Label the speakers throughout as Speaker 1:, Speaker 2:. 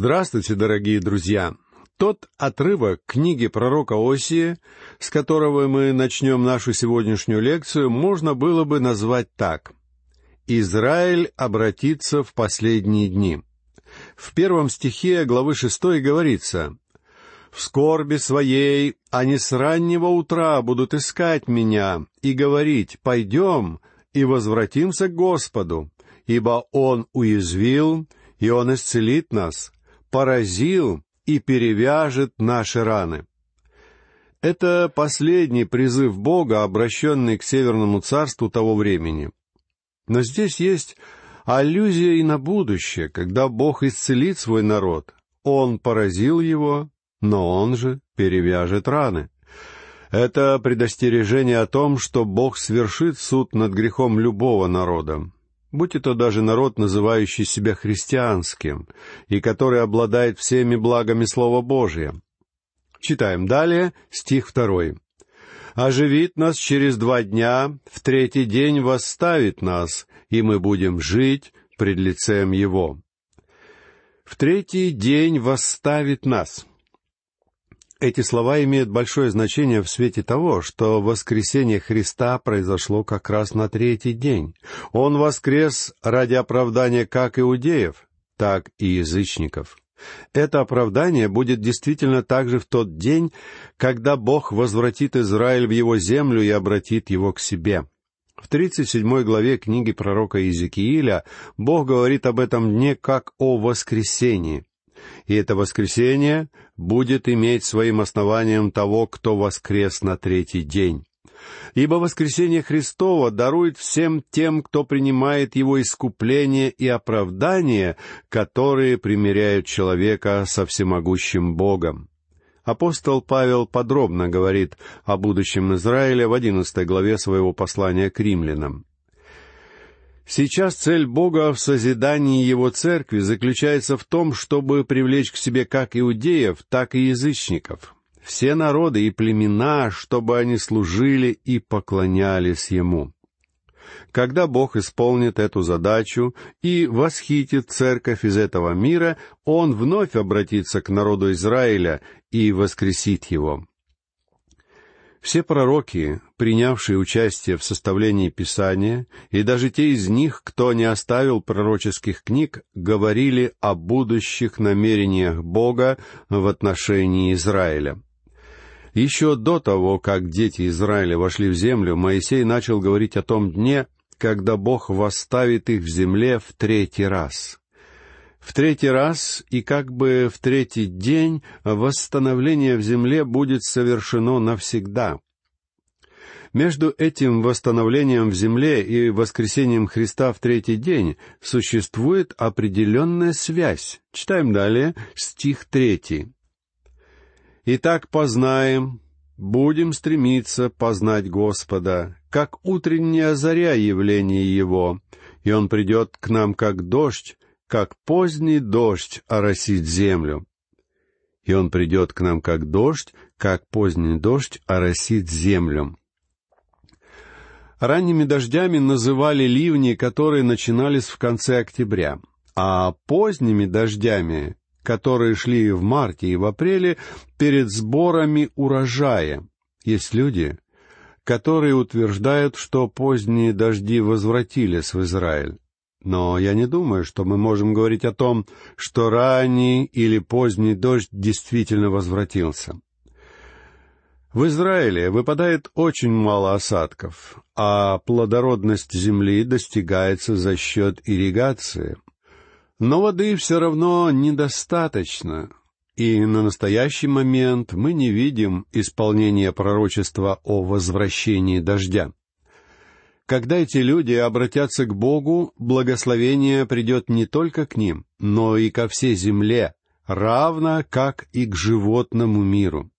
Speaker 1: Здравствуйте, дорогие друзья! Тот отрывок книги пророка Осии, с которого мы начнем нашу сегодняшнюю лекцию, можно было бы назвать так. «Израиль обратится в последние дни». В первом стихе главы шестой говорится «В скорби своей они с раннего утра будут искать меня и говорить, пойдем и возвратимся к Господу, ибо Он уязвил, и Он исцелит нас, поразил и перевяжет наши раны. Это последний призыв Бога, обращенный к Северному Царству того времени. Но здесь есть аллюзия и на будущее, когда Бог исцелит свой народ. Он поразил его, но он же перевяжет раны. Это предостережение о том, что Бог свершит суд над грехом любого народа будь это даже народ, называющий себя христианским, и который обладает всеми благами Слова Божия. Читаем далее стих второй. «Оживит нас через два дня, в третий день восставит нас, и мы будем жить пред лицем Его». В третий день восставит нас. Эти слова имеют большое значение в свете того, что воскресение Христа произошло как раз на третий день. Он воскрес ради оправдания как иудеев, так и язычников. Это оправдание будет действительно также в тот день, когда Бог возвратит Израиль в его землю и обратит его к себе. В 37 главе книги пророка Иезекииля Бог говорит об этом дне как о воскресении и это воскресение будет иметь своим основанием того, кто воскрес на третий день. Ибо воскресение Христово дарует всем тем, кто принимает его искупление и оправдание, которые примиряют человека со всемогущим Богом. Апостол Павел подробно говорит о будущем Израиля в одиннадцатой главе своего послания к римлянам. Сейчас цель Бога в созидании Его церкви заключается в том, чтобы привлечь к себе как иудеев, так и язычников, все народы и племена, чтобы они служили и поклонялись Ему. Когда Бог исполнит эту задачу и восхитит церковь из этого мира, Он вновь обратится к народу Израиля и воскресит его. Все пророки, принявшие участие в составлении Писания, и даже те из них, кто не оставил пророческих книг, говорили о будущих намерениях Бога в отношении Израиля. Еще до того, как дети Израиля вошли в землю, Моисей начал говорить о том дне, когда Бог восставит их в земле в третий раз. В третий раз и как бы в третий день восстановление в земле будет совершено навсегда. Между этим восстановлением в земле и воскресением Христа в третий день существует определенная связь. Читаем далее стих третий. «Итак, познаем, будем стремиться познать Господа, как утренняя заря явление Его, и Он придет к нам как дождь, как поздний дождь оросит землю. И он придет к нам как дождь, как поздний дождь оросит землю. Ранними дождями называли ливни, которые начинались в конце октября, а поздними дождями, которые шли в марте и в апреле, перед сборами урожая. Есть люди, которые утверждают, что поздние дожди возвратились в Израиль. Но я не думаю, что мы можем говорить о том, что ранний или поздний дождь действительно возвратился. В Израиле выпадает очень мало осадков, а плодородность земли достигается за счет ирригации. Но воды все равно недостаточно, и на настоящий момент мы не видим исполнения пророчества о возвращении дождя. Когда эти люди обратятся к Богу, благословение придет не только к ним, но и ко всей земле, равно как и к животному миру.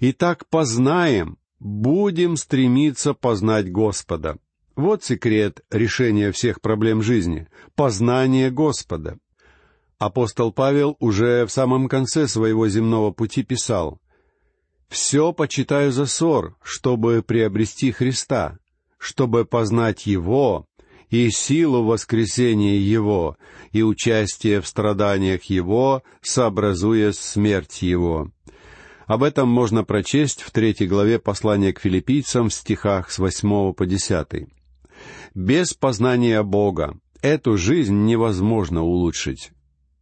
Speaker 1: Итак, познаем, будем стремиться познать Господа. Вот секрет решения всех проблем жизни — познание Господа. Апостол Павел уже в самом конце своего земного пути писал «Все почитаю за ссор, чтобы приобрести Христа, чтобы познать Его и силу воскресения Его, и участие в страданиях Его, сообразуя смерть Его». Об этом можно прочесть в третьей главе послания к филиппийцам в стихах с восьмого по десятый. Без познания Бога эту жизнь невозможно улучшить.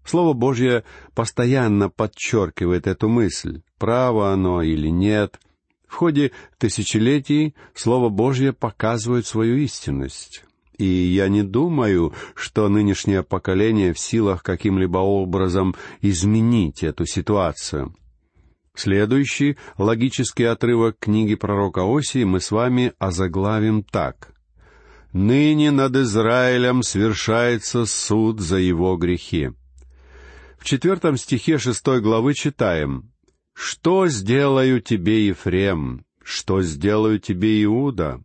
Speaker 1: Слово Божье постоянно подчеркивает эту мысль, право оно или нет. В ходе тысячелетий Слово Божье показывает свою истинность. И я не думаю, что нынешнее поколение в силах каким-либо образом изменить эту ситуацию. Следующий логический отрывок книги пророка Осии мы с вами озаглавим так. «Ныне над Израилем свершается суд за его грехи». В четвертом стихе шестой главы читаем «Что сделаю тебе, Ефрем? Что сделаю тебе, Иуда?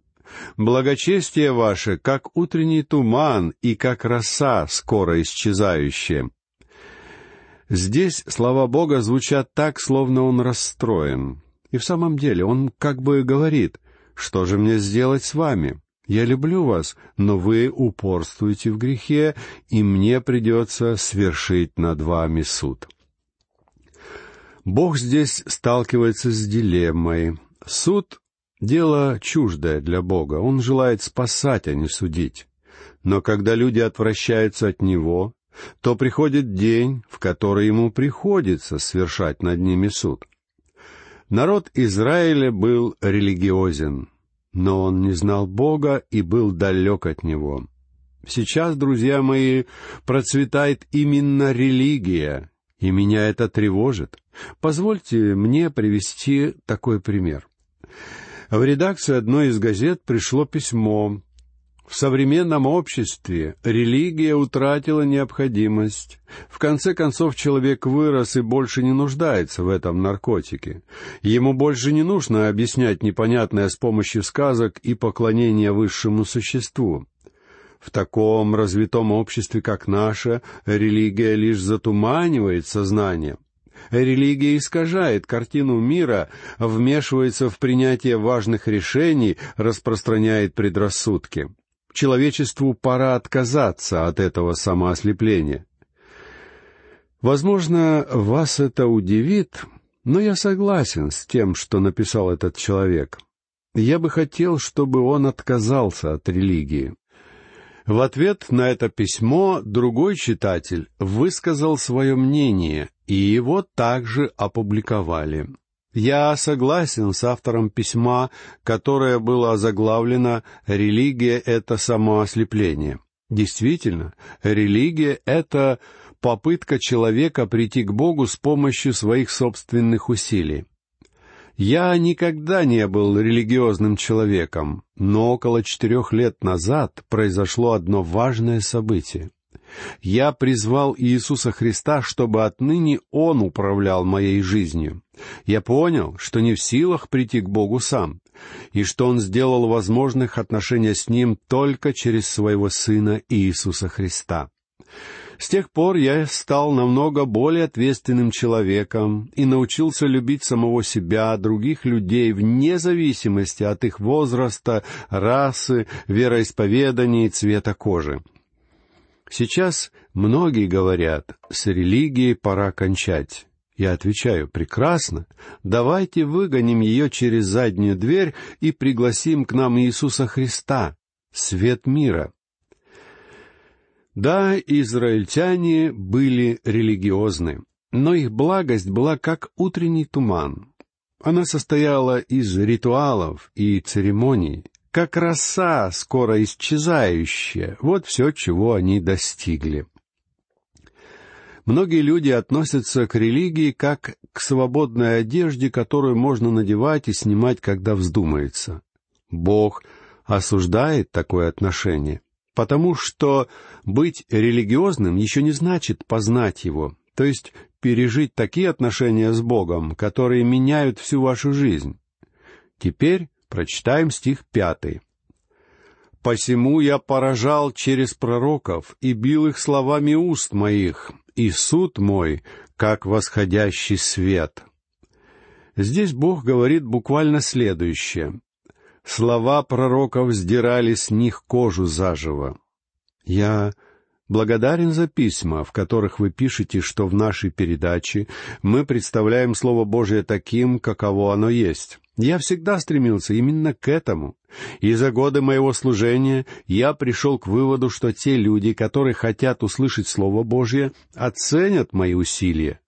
Speaker 1: Благочестие ваше, как утренний туман и как роса, скоро исчезающая». Здесь слова Бога звучат так, словно он расстроен. И в самом деле он как бы говорит, «Что же мне сделать с вами? Я люблю вас, но вы упорствуете в грехе, и мне придется свершить над вами суд». Бог здесь сталкивается с дилеммой. Суд — дело чуждое для Бога. Он желает спасать, а не судить. Но когда люди отвращаются от Него, то приходит день, в который ему приходится совершать над ними суд. Народ Израиля был религиозен, но он не знал Бога и был далек от Него. Сейчас, друзья мои, процветает именно религия, и меня это тревожит. Позвольте мне привести такой пример. В редакцию одной из газет пришло письмо, в современном обществе религия утратила необходимость. В конце концов, человек вырос и больше не нуждается в этом наркотике. Ему больше не нужно объяснять непонятное с помощью сказок и поклонения высшему существу. В таком развитом обществе, как наше, религия лишь затуманивает сознание. Религия искажает картину мира, вмешивается в принятие важных решений, распространяет предрассудки. Человечеству пора отказаться от этого самоослепления. Возможно, вас это удивит, но я согласен с тем, что написал этот человек. Я бы хотел, чтобы он отказался от религии. В ответ на это письмо другой читатель высказал свое мнение, и его также опубликовали. Я согласен с автором письма, которое было озаглавлено «Религия — это самоослепление». Действительно, религия — это попытка человека прийти к Богу с помощью своих собственных усилий. Я никогда не был религиозным человеком, но около четырех лет назад произошло одно важное событие. Я призвал Иисуса Христа, чтобы отныне Он управлял моей жизнью. Я понял, что не в силах прийти к Богу сам, и что Он сделал возможных отношения с Ним только через Своего Сына Иисуса Христа. С тех пор я стал намного более ответственным человеком и научился любить самого себя, других людей, вне зависимости от их возраста, расы, вероисповедания и цвета кожи. Сейчас многие говорят, с религией пора кончать. Я отвечаю, прекрасно, давайте выгоним ее через заднюю дверь и пригласим к нам Иисуса Христа, свет мира. Да, израильтяне были религиозны, но их благость была как утренний туман. Она состояла из ритуалов и церемоний, как роса, скоро исчезающая. Вот все, чего они достигли. Многие люди относятся к религии как к свободной одежде, которую можно надевать и снимать, когда вздумается. Бог осуждает такое отношение, потому что быть религиозным еще не значит познать Его, то есть пережить такие отношения с Богом, которые меняют всю вашу жизнь. Теперь Прочитаем стих пятый. «Посему я поражал через пророков и бил их словами уст моих, и суд мой, как восходящий свет». Здесь Бог говорит буквально следующее. Слова пророков сдирали с них кожу заживо. Я благодарен за письма, в которых вы пишете, что в нашей передаче мы представляем Слово Божие таким, каково оно есть. Я всегда стремился именно к этому. И за годы моего служения я пришел к выводу, что те люди, которые хотят услышать Слово Божье, оценят мои усилия.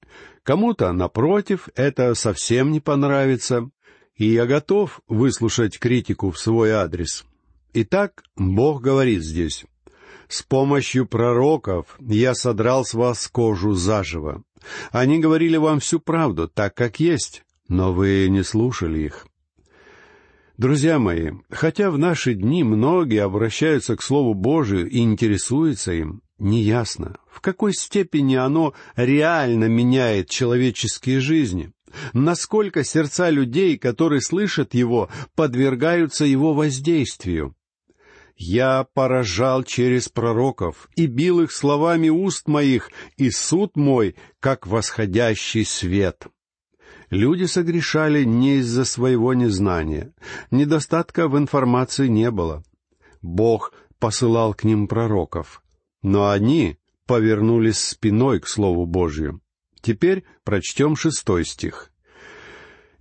Speaker 1: Кому-то, напротив, это совсем не понравится, и я готов выслушать критику в свой адрес. Итак, Бог говорит здесь, «С помощью пророков я содрал с вас кожу заживо. Они говорили вам всю правду, так как есть, но вы не слушали их. Друзья мои, хотя в наши дни многие обращаются к Слову Божию и интересуются им, неясно, в какой степени оно реально меняет человеческие жизни, насколько сердца людей, которые слышат его, подвергаются его воздействию. Я поражал через пророков и бил их словами уст моих, и суд мой, как восходящий свет. Люди согрешали не из-за своего незнания. Недостатка в информации не было. Бог посылал к ним пророков. Но они повернулись спиной к Слову Божью. Теперь прочтем шестой стих.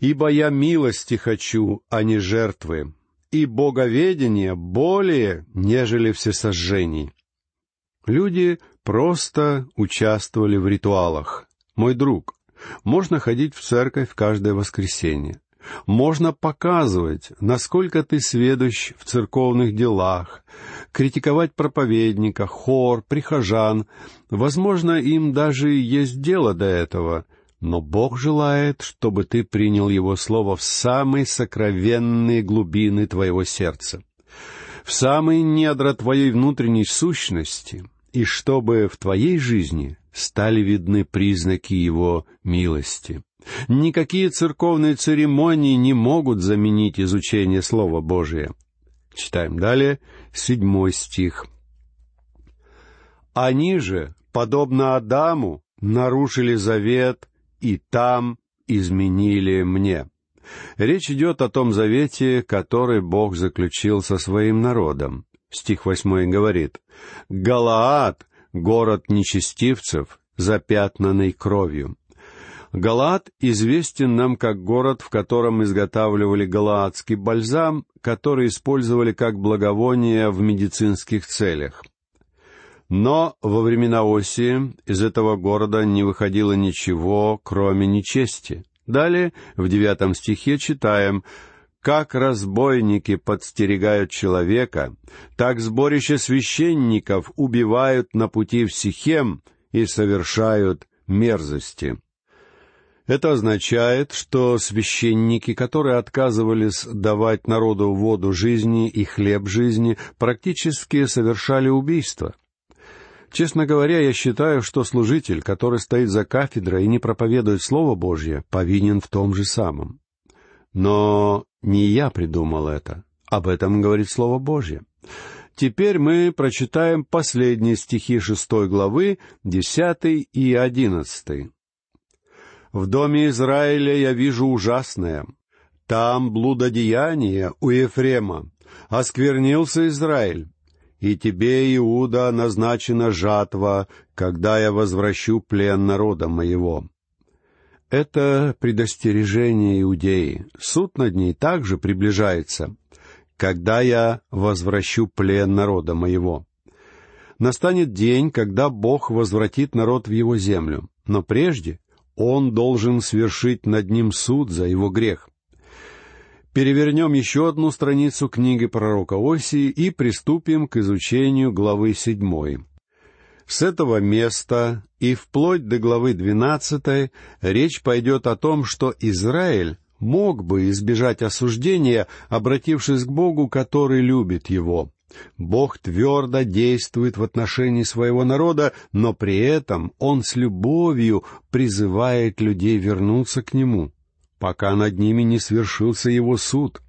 Speaker 1: «Ибо я милости хочу, а не жертвы, и боговедение более, нежели всесожжений». Люди просто участвовали в ритуалах. Мой друг, можно ходить в церковь каждое воскресенье. Можно показывать, насколько ты сведущ в церковных делах, критиковать проповедника, хор, прихожан. Возможно, им даже есть дело до этого, но Бог желает, чтобы ты принял Его Слово в самые сокровенные глубины твоего сердца, в самые недра твоей внутренней сущности, и чтобы в твоей жизни стали видны признаки Его милости. Никакие церковные церемонии не могут заменить изучение Слова Божия. Читаем далее, седьмой стих. «Они же, подобно Адаму, нарушили завет и там изменили мне». Речь идет о том завете, который Бог заключил со своим народом. Стих восьмой говорит, «Галаад город нечестивцев, запятнанный кровью. Галаад известен нам как город, в котором изготавливали галаадский бальзам, который использовали как благовоние в медицинских целях. Но во времена Осии из этого города не выходило ничего, кроме нечести. Далее, в девятом стихе читаем как разбойники подстерегают человека, так сборище священников убивают на пути в Сихем и совершают мерзости. Это означает, что священники, которые отказывались давать народу воду жизни и хлеб жизни, практически совершали убийство. Честно говоря, я считаю, что служитель, который стоит за кафедрой и не проповедует Слово Божье, повинен в том же самом. Но не я придумал это. Об этом говорит Слово Божье. Теперь мы прочитаем последние стихи шестой главы, десятый и одиннадцатый. «В доме Израиля я вижу ужасное. Там блудодеяние у Ефрема. Осквернился Израиль. И тебе, Иуда, назначена жатва, когда я возвращу плен народа моего. Это предостережение Иудеи. Суд над ней также приближается. Когда я возвращу плен народа моего. Настанет день, когда Бог возвратит народ в его землю. Но прежде Он должен свершить над ним суд за его грех. Перевернем еще одну страницу книги пророка Осии и приступим к изучению главы седьмой. С этого места и вплоть до главы двенадцатой речь пойдет о том, что Израиль мог бы избежать осуждения, обратившись к Богу, который любит его. Бог твердо действует в отношении своего народа, но при этом Он с любовью призывает людей вернуться к Нему, пока над ними не свершился Его суд.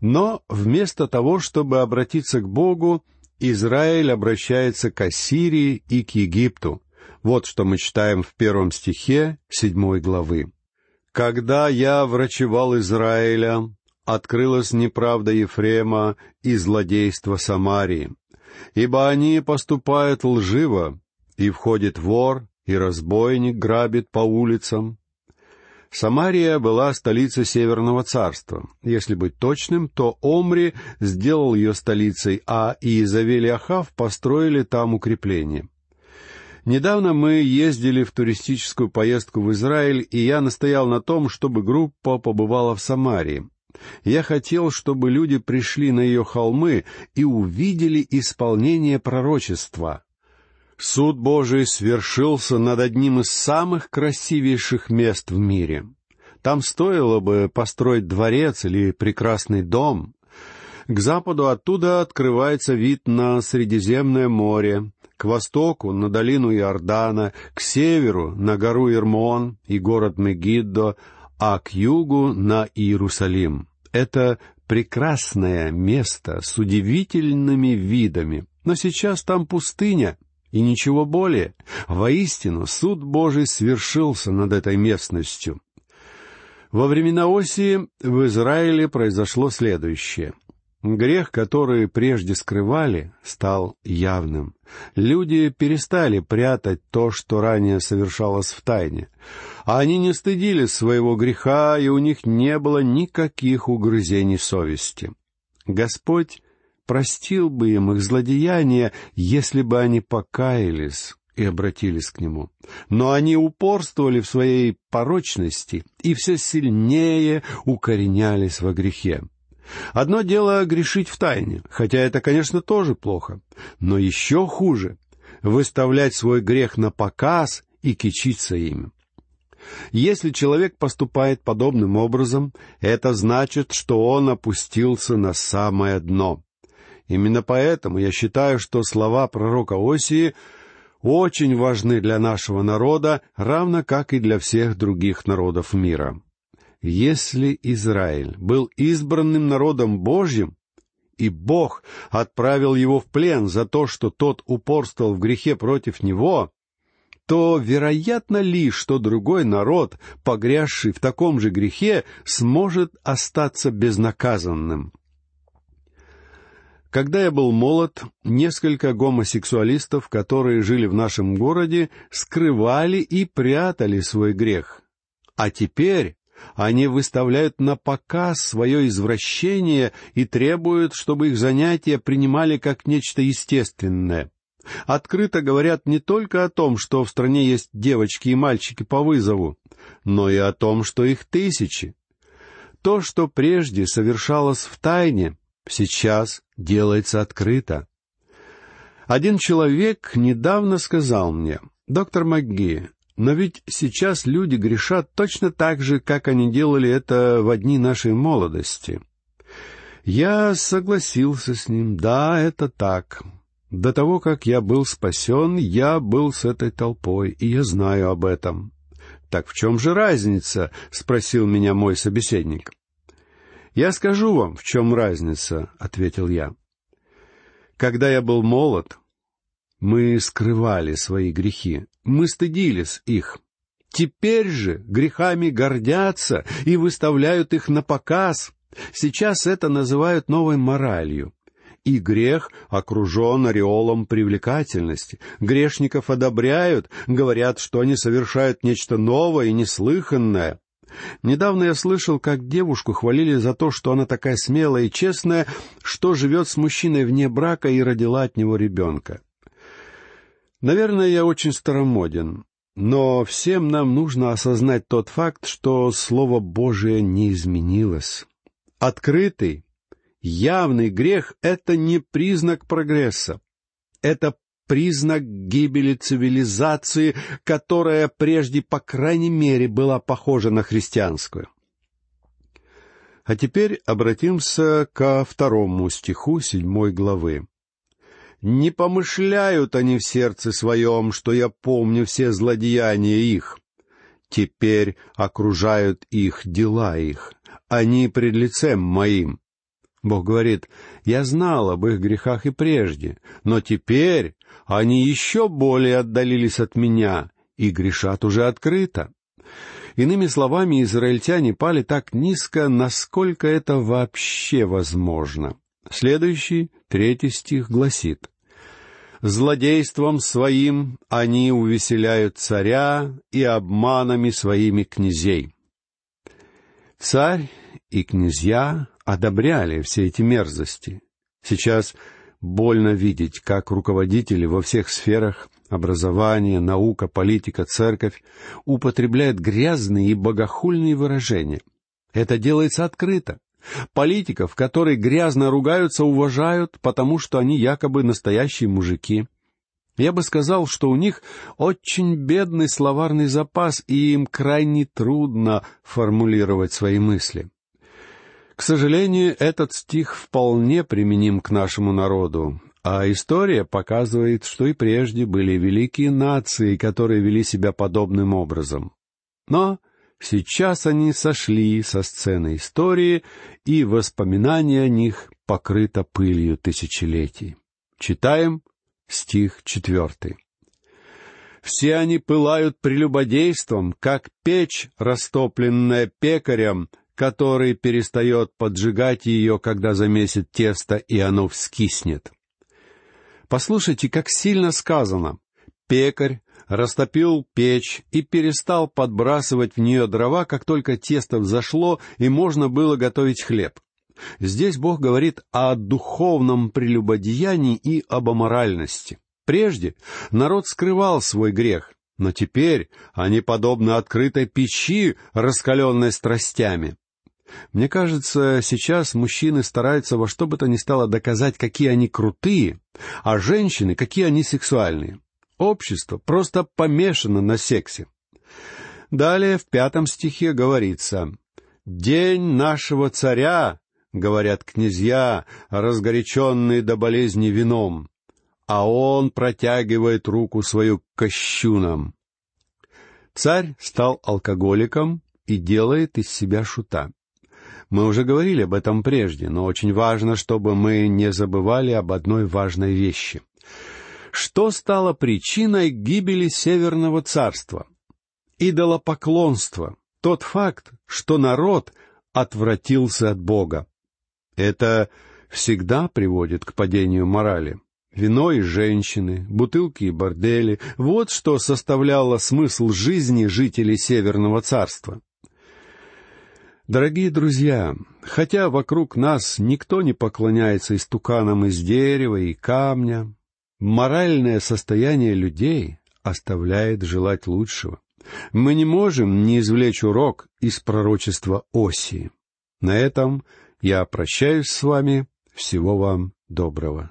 Speaker 1: Но вместо того, чтобы обратиться к Богу, Израиль обращается к Ассирии и к Египту. Вот что мы читаем в первом стихе седьмой главы. «Когда я врачевал Израиля, открылась неправда Ефрема и злодейство Самарии. ибо они поступают лживо, и входит вор, и разбойник грабит по улицам. Самария была столицей Северного царства. Если быть точным, то Омри сделал ее столицей, а Иезавель и Ахав построили там укрепление. Недавно мы ездили в туристическую поездку в Израиль, и я настоял на том, чтобы группа побывала в Самарии. Я хотел, чтобы люди пришли на ее холмы и увидели исполнение пророчества. Суд Божий свершился над одним из самых красивейших мест в мире. Там стоило бы построить дворец или прекрасный дом. К западу оттуда открывается вид на Средиземное море, к востоку — на долину Иордана, к северу — на гору Ирмон и город Мегиддо, а к югу — на Иерусалим. Это прекрасное место с удивительными видами, но сейчас там пустыня и ничего более. Воистину, суд Божий свершился над этой местностью. Во времена Осии в Израиле произошло следующее — Грех, который прежде скрывали, стал явным. Люди перестали прятать то, что ранее совершалось в тайне. А они не стыдились своего греха, и у них не было никаких угрызений совести. Господь простил бы им их злодеяния, если бы они покаялись и обратились к Нему. Но они упорствовали в своей порочности и все сильнее укоренялись во грехе. Одно дело грешить в тайне, хотя это, конечно, тоже плохо. Но еще хуже — выставлять свой грех на показ и кичиться им. Если человек поступает подобным образом, это значит, что он опустился на самое дно. Именно поэтому я считаю, что слова пророка Осии очень важны для нашего народа, равно как и для всех других народов мира. Если Израиль был избранным народом Божьим, и Бог отправил его в плен за то, что тот упорствовал в грехе против него, то вероятно ли, что другой народ, погрязший в таком же грехе, сможет остаться безнаказанным? Когда я был молод, несколько гомосексуалистов, которые жили в нашем городе, скрывали и прятали свой грех. А теперь они выставляют на показ свое извращение и требуют, чтобы их занятия принимали как нечто естественное. Открыто говорят не только о том, что в стране есть девочки и мальчики по вызову, но и о том, что их тысячи. То, что прежде совершалось в тайне, сейчас делается открыто. Один человек недавно сказал мне, «Доктор МакГи, но ведь сейчас люди грешат точно так же, как они делали это в дни нашей молодости. Я согласился с ним, да, это так. До того, как я был спасен, я был с этой толпой, и я знаю об этом. Так в чем же разница? спросил меня мой собеседник. Я скажу вам, в чем разница, ответил я. Когда я был молод, мы скрывали свои грехи, мы стыдились их. Теперь же грехами гордятся и выставляют их на показ. Сейчас это называют новой моралью. И грех окружен ореолом привлекательности. Грешников одобряют, говорят, что они совершают нечто новое и неслыханное. Недавно я слышал, как девушку хвалили за то, что она такая смелая и честная, что живет с мужчиной вне брака и родила от него ребенка. Наверное, я очень старомоден, но всем нам нужно осознать тот факт, что Слово Божие не изменилось. Открытый, явный грех — это не признак прогресса. Это признак гибели цивилизации, которая прежде, по крайней мере, была похожа на христианскую. А теперь обратимся ко второму стиху седьмой главы. Не помышляют они в сердце своем, что я помню все злодеяния их. Теперь окружают их дела их, они пред лицем моим. Бог говорит, я знал об их грехах и прежде, но теперь они еще более отдалились от меня и грешат уже открыто. Иными словами, израильтяне пали так низко, насколько это вообще возможно. Следующий, третий стих гласит, Злодейством своим они увеселяют царя и обманами своими князей. Царь и князья одобряли все эти мерзости. Сейчас больно видеть, как руководители во всех сферах образование, наука, политика, церковь употребляют грязные и богохульные выражения. Это делается открыто. Политиков, которые грязно ругаются, уважают, потому что они якобы настоящие мужики. Я бы сказал, что у них очень бедный словарный запас, и им крайне трудно формулировать свои мысли. К сожалению, этот стих вполне применим к нашему народу, а история показывает, что и прежде были великие нации, которые вели себя подобным образом. Но Сейчас они сошли со сцены истории, и воспоминания о них покрыто пылью тысячелетий. Читаем стих четвертый. «Все они пылают прелюбодейством, как печь, растопленная пекарем, который перестает поджигать ее, когда замесит тесто, и оно вскиснет». Послушайте, как сильно сказано. Пекарь растопил печь и перестал подбрасывать в нее дрова, как только тесто взошло и можно было готовить хлеб. Здесь Бог говорит о духовном прелюбодеянии и об аморальности. Прежде народ скрывал свой грех, но теперь они подобны открытой печи, раскаленной страстями. Мне кажется, сейчас мужчины стараются во что бы то ни стало доказать, какие они крутые, а женщины, какие они сексуальные. Общество просто помешано на сексе. Далее в пятом стихе говорится «День нашего царя, — говорят князья, разгоряченные до болезни вином, а он протягивает руку свою к кощунам». Царь стал алкоголиком и делает из себя шута. Мы уже говорили об этом прежде, но очень важно, чтобы мы не забывали об одной важной вещи — что стало причиной гибели Северного царства? Идолопоклонство, тот факт, что народ отвратился от Бога. Это всегда приводит к падению морали. Вино и женщины, бутылки и бордели — вот что составляло смысл жизни жителей Северного царства. Дорогие друзья, хотя вокруг нас никто не поклоняется истуканам из дерева и камня, Моральное состояние людей оставляет желать лучшего. Мы не можем не извлечь урок из пророчества Осии. На этом я прощаюсь с вами. Всего вам доброго.